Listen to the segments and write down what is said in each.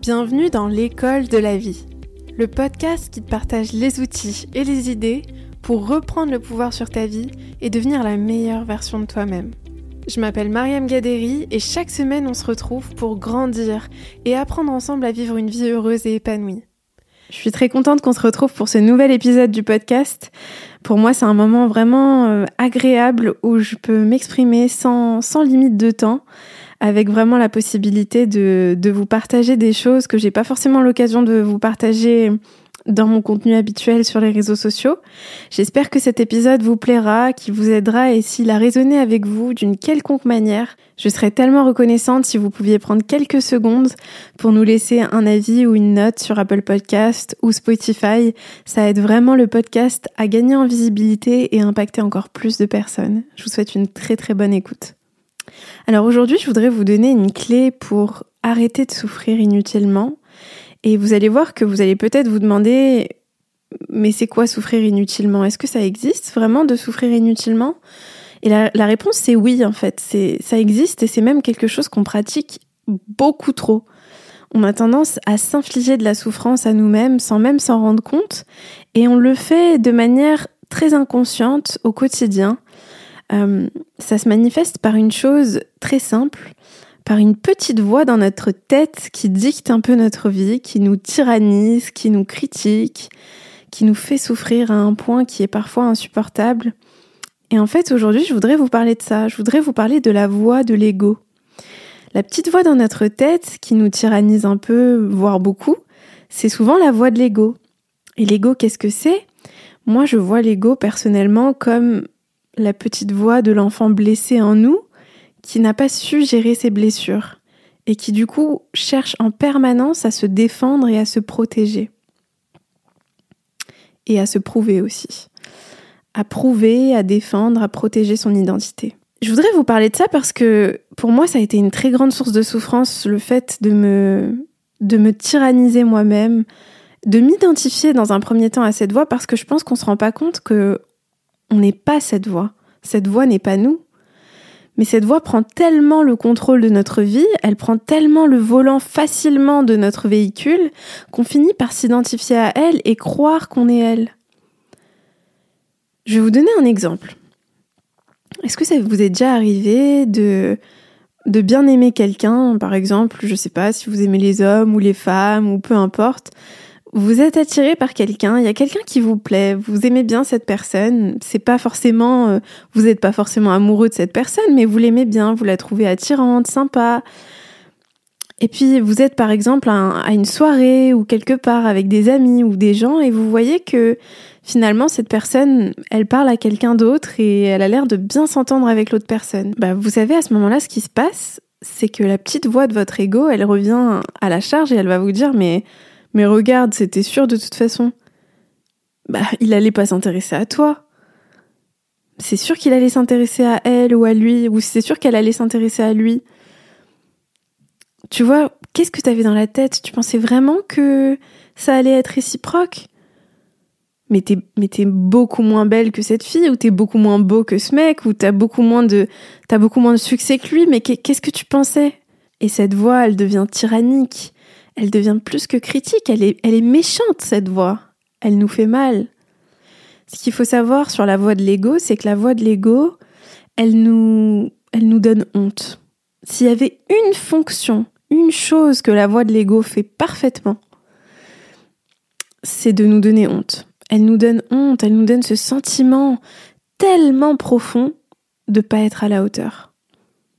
Bienvenue dans l'école de la vie, le podcast qui te partage les outils et les idées pour reprendre le pouvoir sur ta vie et devenir la meilleure version de toi-même. Je m'appelle Mariam Gaderi et chaque semaine on se retrouve pour grandir et apprendre ensemble à vivre une vie heureuse et épanouie. Je suis très contente qu'on se retrouve pour ce nouvel épisode du podcast. Pour moi, c'est un moment vraiment euh, agréable où je peux m'exprimer sans, sans limite de temps avec vraiment la possibilité de, de vous partager des choses que j'ai pas forcément l'occasion de vous partager dans mon contenu habituel sur les réseaux sociaux. J'espère que cet épisode vous plaira, qu'il vous aidera et s'il a résonné avec vous d'une quelconque manière, je serais tellement reconnaissante si vous pouviez prendre quelques secondes pour nous laisser un avis ou une note sur Apple Podcast ou Spotify. Ça aide vraiment le podcast à gagner en visibilité et impacter encore plus de personnes. Je vous souhaite une très très bonne écoute. Alors aujourd'hui, je voudrais vous donner une clé pour arrêter de souffrir inutilement. Et vous allez voir que vous allez peut-être vous demander, mais c'est quoi souffrir inutilement? Est-ce que ça existe vraiment de souffrir inutilement? Et la, réponse c'est oui en fait. Ça existe et c'est même quelque chose qu'on pratique beaucoup trop. On a tendance à s'infliger de la souffrance à nous-mêmes sans même s'en rendre compte et on le fait de manière très inconsciente au quotidien euh, ça se manifeste par une chose très simple, par une petite voix dans notre tête qui dicte un peu notre vie, qui nous tyrannise, qui nous critique, qui nous fait souffrir à un point qui est parfois insupportable. Et en fait, aujourd'hui, je voudrais vous parler de ça. Je voudrais vous parler de la voix de l'ego. La petite voix dans notre tête qui nous tyrannise un peu, voire beaucoup, c'est souvent la voix de l'ego. Et l'ego, qu'est-ce que c'est? Moi, je vois l'ego personnellement comme la petite voix de l'enfant blessé en nous qui n'a pas su gérer ses blessures et qui du coup cherche en permanence à se défendre et à se protéger. Et à se prouver aussi. À prouver, à défendre, à protéger son identité. Je voudrais vous parler de ça parce que pour moi ça a été une très grande source de souffrance le fait de me de me tyranniser moi-même, de m'identifier dans un premier temps à cette voix parce que je pense qu'on se rend pas compte que on n'est pas cette voix. Cette voix n'est pas nous. Mais cette voix prend tellement le contrôle de notre vie, elle prend tellement le volant facilement de notre véhicule, qu'on finit par s'identifier à elle et croire qu'on est elle. Je vais vous donner un exemple. Est-ce que ça vous est déjà arrivé de, bien aimer quelqu'un, par exemple, je sais pas si vous aimez les hommes ou les femmes ou peu importe, vous êtes attiré par quelqu'un, il y a quelqu'un qui vous plaît, vous aimez bien cette personne, c'est pas forcément, euh, vous n'êtes pas forcément amoureux de cette personne, mais vous l'aimez bien, vous la trouvez attirante, sympa. Et puis vous êtes par exemple à, une soirée ou quelque part avec des amis ou des gens et vous voyez que finalement cette personne, elle parle à quelqu'un d'autre et elle a l'air de bien s'entendre avec l'autre personne. Bah, vous savez à ce moment-là ce qui se passe, c'est que la petite voix de votre ego, elle revient à la charge et elle va vous dire mais mais regarde, c'était sûr de toute façon. Bah, il allait pas s'intéresser à toi. C'est sûr qu'il allait s'intéresser à elle ou à lui, ou c'est sûr qu'elle allait s'intéresser à lui. Tu vois, qu'est-ce que t'avais dans la tête? Tu pensais vraiment que ça allait être réciproque? Mais t'es, mais beaucoup moins belle que cette fille, ou t'es beaucoup moins beau que ce mec, ou t'as beaucoup moins de, t'as beaucoup moins de succès que lui, mais qu'est-ce que tu pensais? Et cette voix, elle devient tyrannique elle devient plus que critique, elle est, elle est méchante cette voix. Elle nous fait mal. Ce qu'il faut savoir sur la voix de l'ego, c'est que la voix de l'ego, elle nous, elle nous donne honte. S'il y avait une fonction, une chose que la voix de l'ego fait parfaitement, c'est de nous donner honte. Elle nous donne honte, elle nous donne ce sentiment tellement profond de pas être à la hauteur,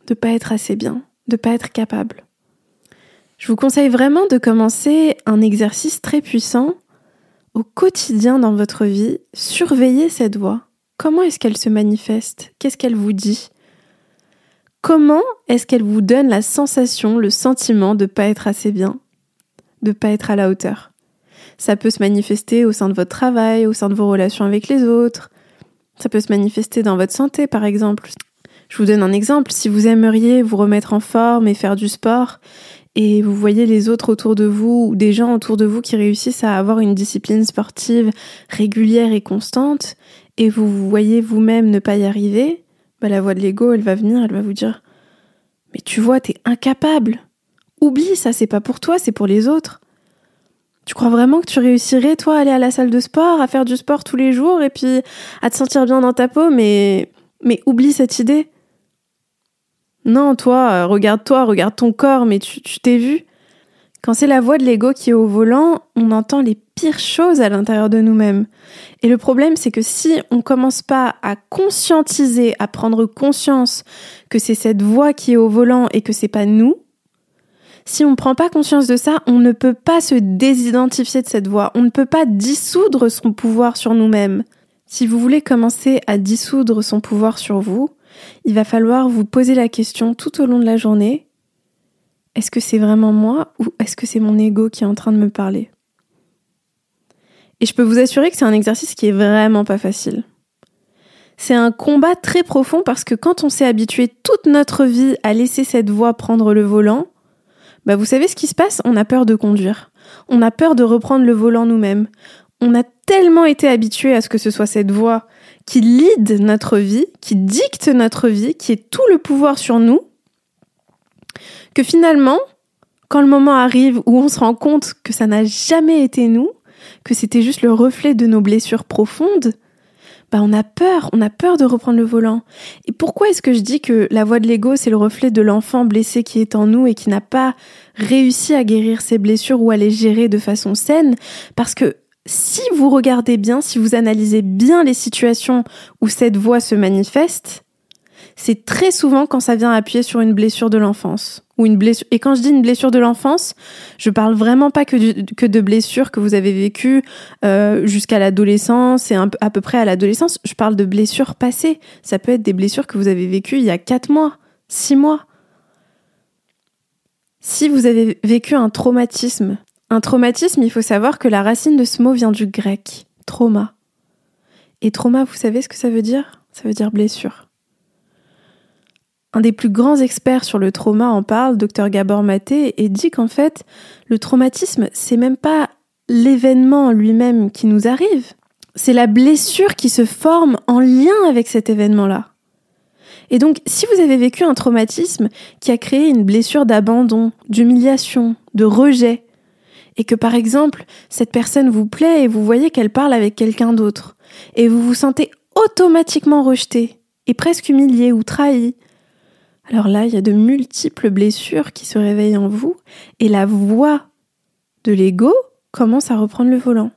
de pas être assez bien, de pas être capable. Je vous conseille vraiment de commencer un exercice très puissant au quotidien dans votre vie. Surveillez cette voix. Comment est-ce qu'elle se manifeste? Qu'est-ce qu'elle vous dit? Comment est-ce qu'elle vous donne la sensation, le sentiment de ne pas être assez bien, de ne pas être à la hauteur? Ça peut se manifester au sein de votre travail, au sein de vos relations avec les autres. Ça peut se manifester dans votre santé, par exemple. Je vous donne un exemple. Si vous aimeriez vous remettre en forme et faire du sport, et vous voyez les autres autour de vous ou des gens autour de vous qui réussissent à avoir une discipline sportive régulière et constante et vous, voyez vous-même ne pas y arriver, bah la voix de l'ego, elle va venir, elle va vous dire Mais tu vois, t'es incapable Oublie ça, c'est pas pour toi, c'est pour les autres. Tu crois vraiment que tu réussirais, toi, à aller à la salle de sport, à faire du sport tous les jours et puis à te sentir bien dans ta peau, mais, mais oublie cette idée. Non, toi, euh, regarde-toi, regarde ton corps, mais tu t'es vu. Quand c'est la voix de l'ego qui est au volant, on entend les pires choses à l'intérieur de nous-mêmes. Et le problème, c'est que si on commence pas à conscientiser, à prendre conscience que c'est cette voix qui est au volant et que c'est pas nous, si on ne prend pas conscience de ça, on ne peut pas se désidentifier de cette voix, on ne peut pas dissoudre son pouvoir sur nous-mêmes. Si vous voulez commencer à dissoudre son pouvoir sur vous, il va falloir vous poser la question tout au long de la journée, est-ce que c'est vraiment moi ou est-ce que c'est mon ego qui est en train de me parler? Et je peux vous assurer que c'est un exercice qui est vraiment pas facile. C'est un combat très profond parce que quand on s'est habitué toute notre vie à laisser cette voix prendre le volant, bah vous savez ce qui se passe? On a peur de conduire. On a peur de reprendre le volant nous-mêmes. On a tellement été habitué à ce que ce soit cette voix qui lead notre vie, qui dicte notre vie, qui est tout le pouvoir sur nous, que finalement, quand le moment arrive où on se rend compte que ça n'a jamais été nous, que c'était juste le reflet de nos blessures profondes, bah on a peur, on a peur de reprendre le volant. Et pourquoi est-ce que je dis que la voix de l'ego, c'est le reflet de l'enfant blessé qui est en nous et qui n'a pas réussi à guérir ses blessures ou à les gérer de façon saine? Parce que si vous regardez bien, si vous analysez bien les situations où cette voix se manifeste, c'est très souvent quand ça vient appuyer sur une blessure de l'enfance. Et quand je dis une blessure de l'enfance, je parle vraiment pas que, de blessures que vous avez vécues euh, jusqu'à l'adolescence et à peu près à l'adolescence. Je parle de blessures passées. Ça peut être des blessures que vous avez vécues il y a quatre mois, six mois. Si vous avez vécu un traumatisme, un traumatisme, il faut savoir que la racine de ce mot vient du grec, trauma. Et trauma, vous savez ce que ça veut dire? Ça veut dire blessure. Un des plus grands experts sur le trauma en parle, Dr Gabor Maté, et dit qu'en fait, le traumatisme, c'est même pas l'événement lui-même qui nous arrive, c'est la blessure qui se forme en lien avec cet événement-là. Et donc, si vous avez vécu un traumatisme qui a créé une blessure d'abandon, d'humiliation, de rejet, et que par exemple, cette personne vous plaît et vous voyez qu'elle parle avec quelqu'un d'autre, et vous vous sentez automatiquement rejeté, et presque humilié ou trahi, alors là, il y a de multiples blessures qui se réveillent en vous et la voix de l'ego commence à reprendre le volant.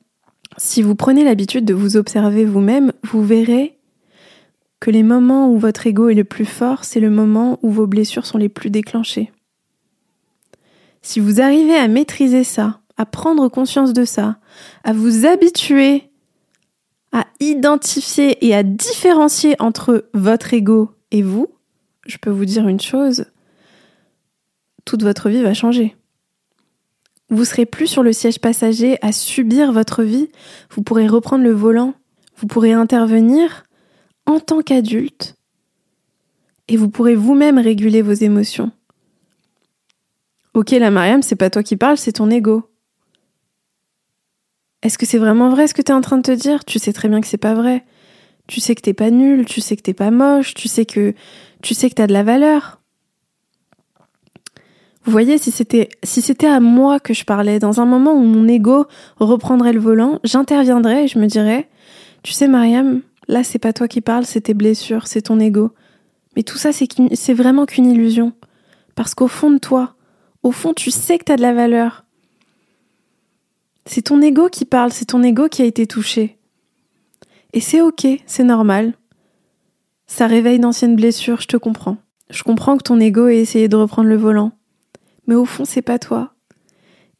Si vous prenez l'habitude de vous observer vous-même, vous verrez que les moments où votre ego est le plus fort, c'est le moment où vos blessures sont les plus déclenchées. Si vous arrivez à maîtriser ça, à prendre conscience de ça, à vous habituer à identifier et à différencier entre votre ego et vous, je peux vous dire une chose, toute votre vie va changer. Vous serez plus sur le siège passager à subir votre vie, vous pourrez reprendre le volant, vous pourrez intervenir en tant qu'adulte et vous pourrez vous-même réguler vos émotions. Ok, la Mariam, c'est pas toi qui parles, c'est ton ego. Est-ce que c'est vraiment vrai ce que tu es en train de te dire? Tu sais très bien que c'est pas vrai. Tu sais que t'es pas nul, tu sais que t'es pas moche, tu sais que tu sais que tu as de la valeur. Vous voyez, si c'était si à moi que je parlais, dans un moment où mon ego reprendrait le volant, j'interviendrais et je me dirais, tu sais Mariam, là c'est pas toi qui parles, c'est tes blessures, c'est ton ego. Mais tout ça c'est vraiment qu'une illusion, parce qu'au fond de toi, au fond tu sais que tu as de la valeur. C'est ton ego qui parle, c'est ton ego qui a été touché. Et c'est ok, c'est normal. Ça réveille d'anciennes blessures, je te comprends. Je comprends que ton ego ait essayé de reprendre le volant. Mais au fond, c'est pas toi.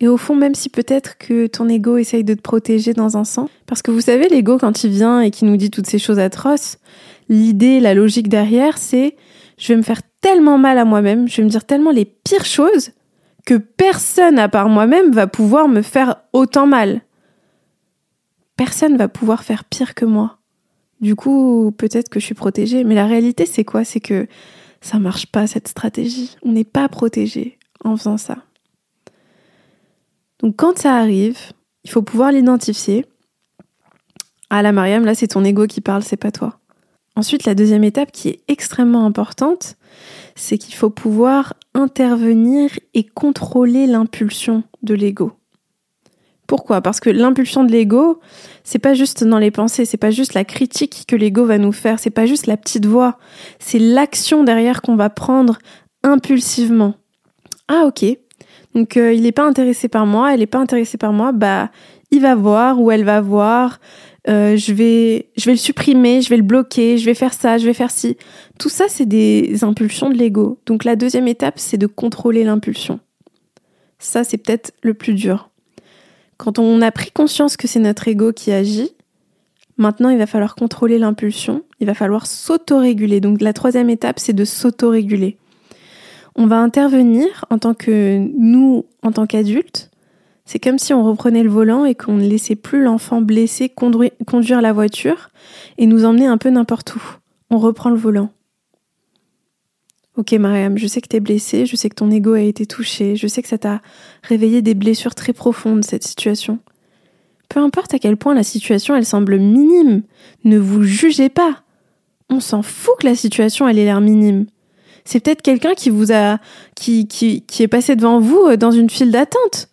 Et au fond, même si peut-être que ton ego essaye de te protéger dans un sens, parce que vous savez, l'ego, quand il vient et qu'il nous dit toutes ces choses atroces, l'idée, la logique derrière, c'est je vais me faire tellement mal à moi-même, je vais me dire tellement les pires choses que personne à part moi-même va pouvoir me faire autant mal. Personne va pouvoir faire pire que moi. Du coup, peut-être que je suis protégée. Mais la réalité, c'est quoi? C'est que ça marche pas, cette stratégie. On n'est pas protégé en faisant ça. Donc, quand ça arrive, il faut pouvoir l'identifier. Ah, la Mariam, là, c'est ton ego qui parle, c'est pas toi. Ensuite, la deuxième étape qui est extrêmement importante, c'est qu'il faut pouvoir intervenir et contrôler l'impulsion de l'ego. Pourquoi? Parce que l'impulsion de l'ego, c'est pas juste dans les pensées, c'est pas juste la critique que l'ego va nous faire, c'est pas juste la petite voix, c'est l'action derrière qu'on va prendre impulsivement. Ah ok, donc euh, il n'est pas intéressé par moi, elle n'est pas intéressée par moi, bah il va voir ou elle va voir, euh, je, vais, je vais le supprimer, je vais le bloquer, je vais faire ça, je vais faire ci. Tout ça, c'est des impulsions de l'ego. Donc la deuxième étape, c'est de contrôler l'impulsion. Ça, c'est peut-être le plus dur. Quand on a pris conscience que c'est notre ego qui agit, maintenant il va falloir contrôler l'impulsion, il va falloir s'autoréguler. Donc la troisième étape, c'est de s'autoréguler. On va intervenir en tant que nous, en tant qu'adultes, c'est comme si on reprenait le volant et qu'on ne laissait plus l'enfant blessé conduire la voiture et nous emmener un peu n'importe où. On reprend le volant. Ok Mariam, je sais que t'es blessée, je sais que ton ego a été touché, je sais que ça t'a réveillé des blessures très profondes, cette situation. Peu importe à quel point la situation elle semble minime, ne vous jugez pas. On s'en fout que la situation elle ait l'air minime. C'est peut-être quelqu'un qui vous a qui, qui, qui est passé devant vous euh, dans une file d'attente.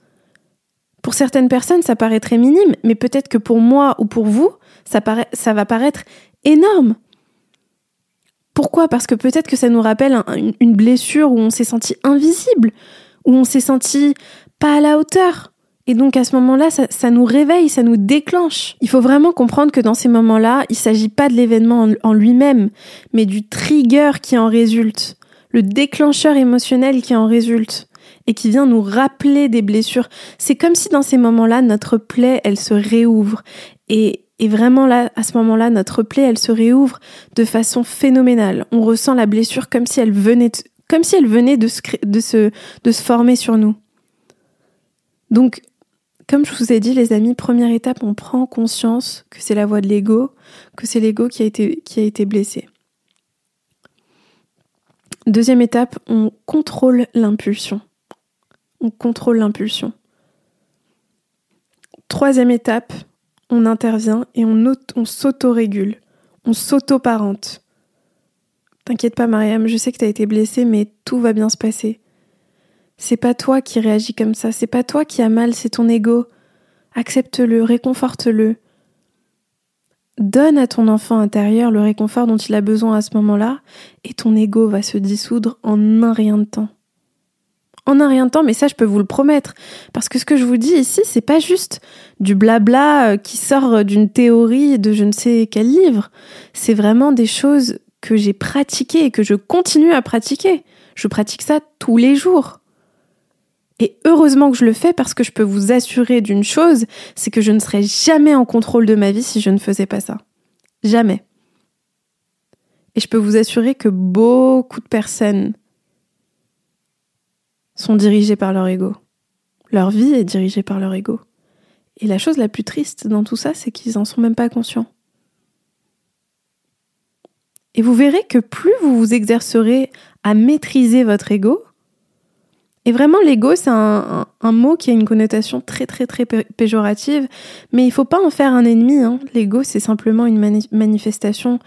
Pour certaines personnes, ça paraît très minime, mais peut-être que pour moi ou pour vous, ça, paraît, ça va paraître énorme. Pourquoi? Parce que peut-être que ça nous rappelle une blessure où on s'est senti invisible, où on s'est senti pas à la hauteur. Et donc à ce moment-là, ça, ça, nous réveille, ça nous déclenche. Il faut vraiment comprendre que dans ces moments-là, il ne s'agit pas de l'événement en, en lui-même, mais du trigger qui en résulte, le déclencheur émotionnel qui en résulte et qui vient nous rappeler des blessures. C'est comme si dans ces moments-là, notre plaie, elle se réouvre. Et, vraiment là, à ce moment-là, notre plaie, elle se réouvre de façon phénoménale. On ressent la blessure comme si elle venait, de, comme si elle venait de se, former sur nous. Donc, comme je vous ai dit, les amis, première étape, on prend conscience que c'est la voix de l'ego, que c'est l'ego qui a été blessé. Deuxième étape, on contrôle l'impulsion on contrôle l'impulsion. Troisième étape, on intervient et on, on s'auto-régule, on s'auto-parente. T'inquiète pas, Mariam, je sais que t'as été blessée, mais tout va bien se passer. C'est pas toi qui réagis comme ça, c'est pas toi qui as mal, c'est ton ego. Accepte-le, réconforte-le. Donne à ton enfant intérieur le réconfort dont il a besoin à ce moment-là, et ton ego va se dissoudre en un rien de temps en un rien de temps, mais ça je peux vous le promettre. Parce que ce que je vous dis ici, c'est pas juste du blabla euh, qui sort d'une théorie de je ne sais quel livre. C'est vraiment des choses que j'ai pratiquées et que je continue à pratiquer. Je pratique ça tous les jours. Et heureusement que je le fais parce que je peux vous assurer d'une chose, c'est que je ne serais jamais en contrôle de ma vie si je ne faisais pas ça. Jamais. Et je peux vous assurer que beaucoup de personnes sont dirigés par leur ego. Leur vie est dirigée par leur ego. Et la chose la plus triste dans tout ça, c'est qu'ils n'en sont même pas conscients. Et vous verrez que plus vous vous exercerez à maîtriser votre ego, et vraiment l'ego c'est un, mot qui a une connotation très très très péjorative, mais il ne faut pas en faire un ennemi. Hein. L'ego c'est simplement une manifestation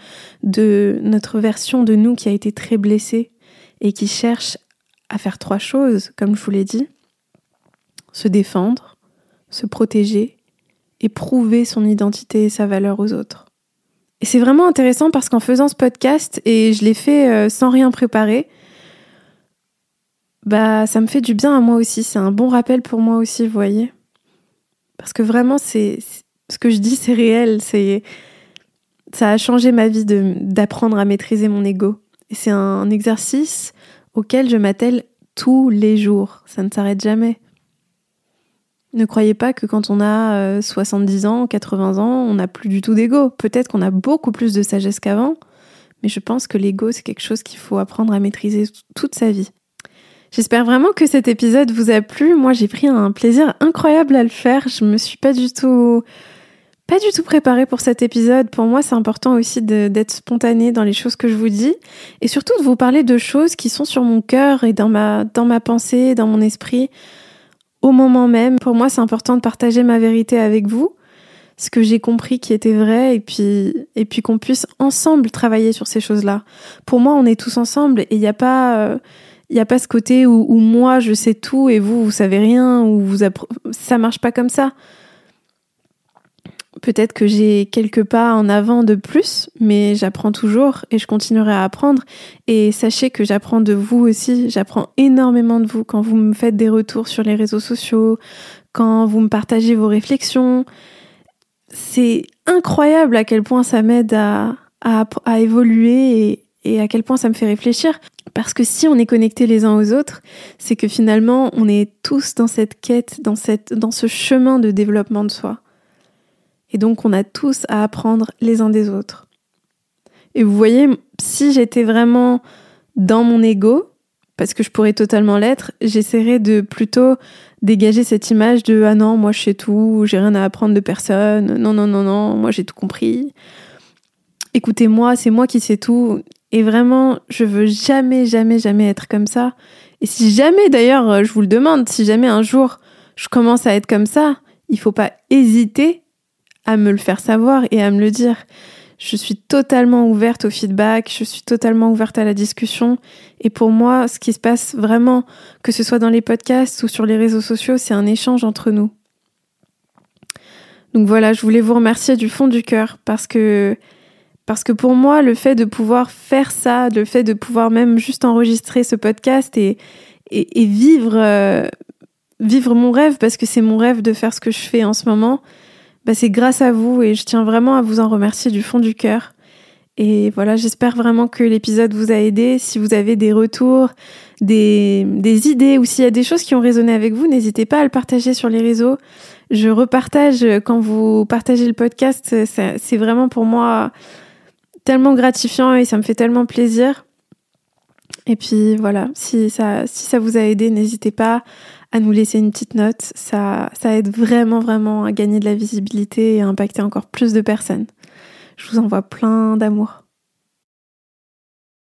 de notre version de nous qui a été très blessée et qui cherche à faire trois choses, comme je vous l'ai dit. Se défendre, se protéger et prouver son identité et sa valeur aux autres. Et c'est vraiment intéressant parce qu'en faisant ce podcast, et je l'ai fait euh, sans rien préparer, bah ça me fait du bien à moi aussi. C'est un bon rappel pour moi aussi, vous voyez. Parce que vraiment, ce que je dis, c'est réel. Ça a changé ma vie d'apprendre à maîtriser mon ego. Et c'est un exercice auquel je m'attelle tous les jours. Ça ne s'arrête jamais. Ne croyez pas que quand on a 70 euh, ans, 80 ans, on n'a plus du tout d'ego. Peut-être qu'on a beaucoup plus de sagesse qu'avant, mais je pense que l'ego, c'est quelque chose qu'il faut apprendre à maîtriser toute sa vie. J'espère vraiment que cet épisode vous a plu. Moi, j'ai pris un plaisir incroyable à le faire. Je me suis pas du tout pas du tout préparé pour cet épisode. Pour moi, c'est important aussi d'être spontané dans les choses que je vous dis et surtout de vous parler de choses qui sont sur mon cœur et dans ma, dans ma pensée, dans mon esprit au moment même. Pour moi, c'est important de partager ma vérité avec vous, ce que j'ai compris qui était vrai et puis, et puis qu'on puisse ensemble travailler sur ces choses-là. Pour moi, on est tous ensemble et il n'y a pas, euh, il n'y a pas ce côté où, où, moi je sais tout et vous vous savez rien ou vous ça marche pas comme ça. Peut-être que j'ai quelques pas en avant de plus, mais j'apprends toujours et je continuerai à apprendre. Et sachez que j'apprends de vous aussi, j'apprends énormément de vous quand vous me faites des retours sur les réseaux sociaux, quand vous me partagez vos réflexions. C'est incroyable à quel point ça m'aide à, à, évoluer et, et à quel point ça me fait réfléchir. Parce que si on est connectés les uns aux autres, c'est que finalement, on est tous dans cette quête, dans, cette, dans ce chemin de développement de soi. Et donc, on a tous à apprendre les uns des autres. Et vous voyez, si j'étais vraiment dans mon ego, parce que je pourrais totalement l'être, j'essaierais de plutôt dégager cette image de ah non, moi je sais tout, j'ai rien à apprendre de personne, non, non, non, non, moi j'ai tout compris. Écoutez-moi, c'est moi qui sais tout. Et vraiment, je veux jamais, jamais, jamais être comme ça. Et si jamais, d'ailleurs, je vous le demande, si jamais un jour je commence à être comme ça, il faut pas hésiter à me le faire savoir et à me le dire. Je suis totalement ouverte au feedback, je suis totalement ouverte à la discussion. Et pour moi, ce qui se passe vraiment, que ce soit dans les podcasts ou sur les réseaux sociaux, c'est un échange entre nous. Donc voilà, je voulais vous remercier du fond du cœur parce que parce que pour moi, le fait de pouvoir faire ça, le fait de pouvoir même juste enregistrer ce podcast et, vivre, euh, vivre mon rêve, parce que c'est mon rêve de faire ce que je fais en ce moment, bah c'est grâce à vous et je tiens vraiment à vous en remercier du fond du cœur. Et voilà, j'espère vraiment que l'épisode vous a aidé. Si vous avez des retours, des, idées ou s'il y a des choses qui ont résonné avec vous, n'hésitez pas à le partager sur les réseaux. Je repartage quand vous partagez le podcast. C'est vraiment pour moi tellement gratifiant et ça me fait tellement plaisir. Et puis voilà, si ça, si ça vous a aidé, n'hésitez pas à nous laisser une petite note. Ça, ça aide vraiment, vraiment à gagner de la visibilité et à impacter encore plus de personnes. Je vous envoie plein d'amour.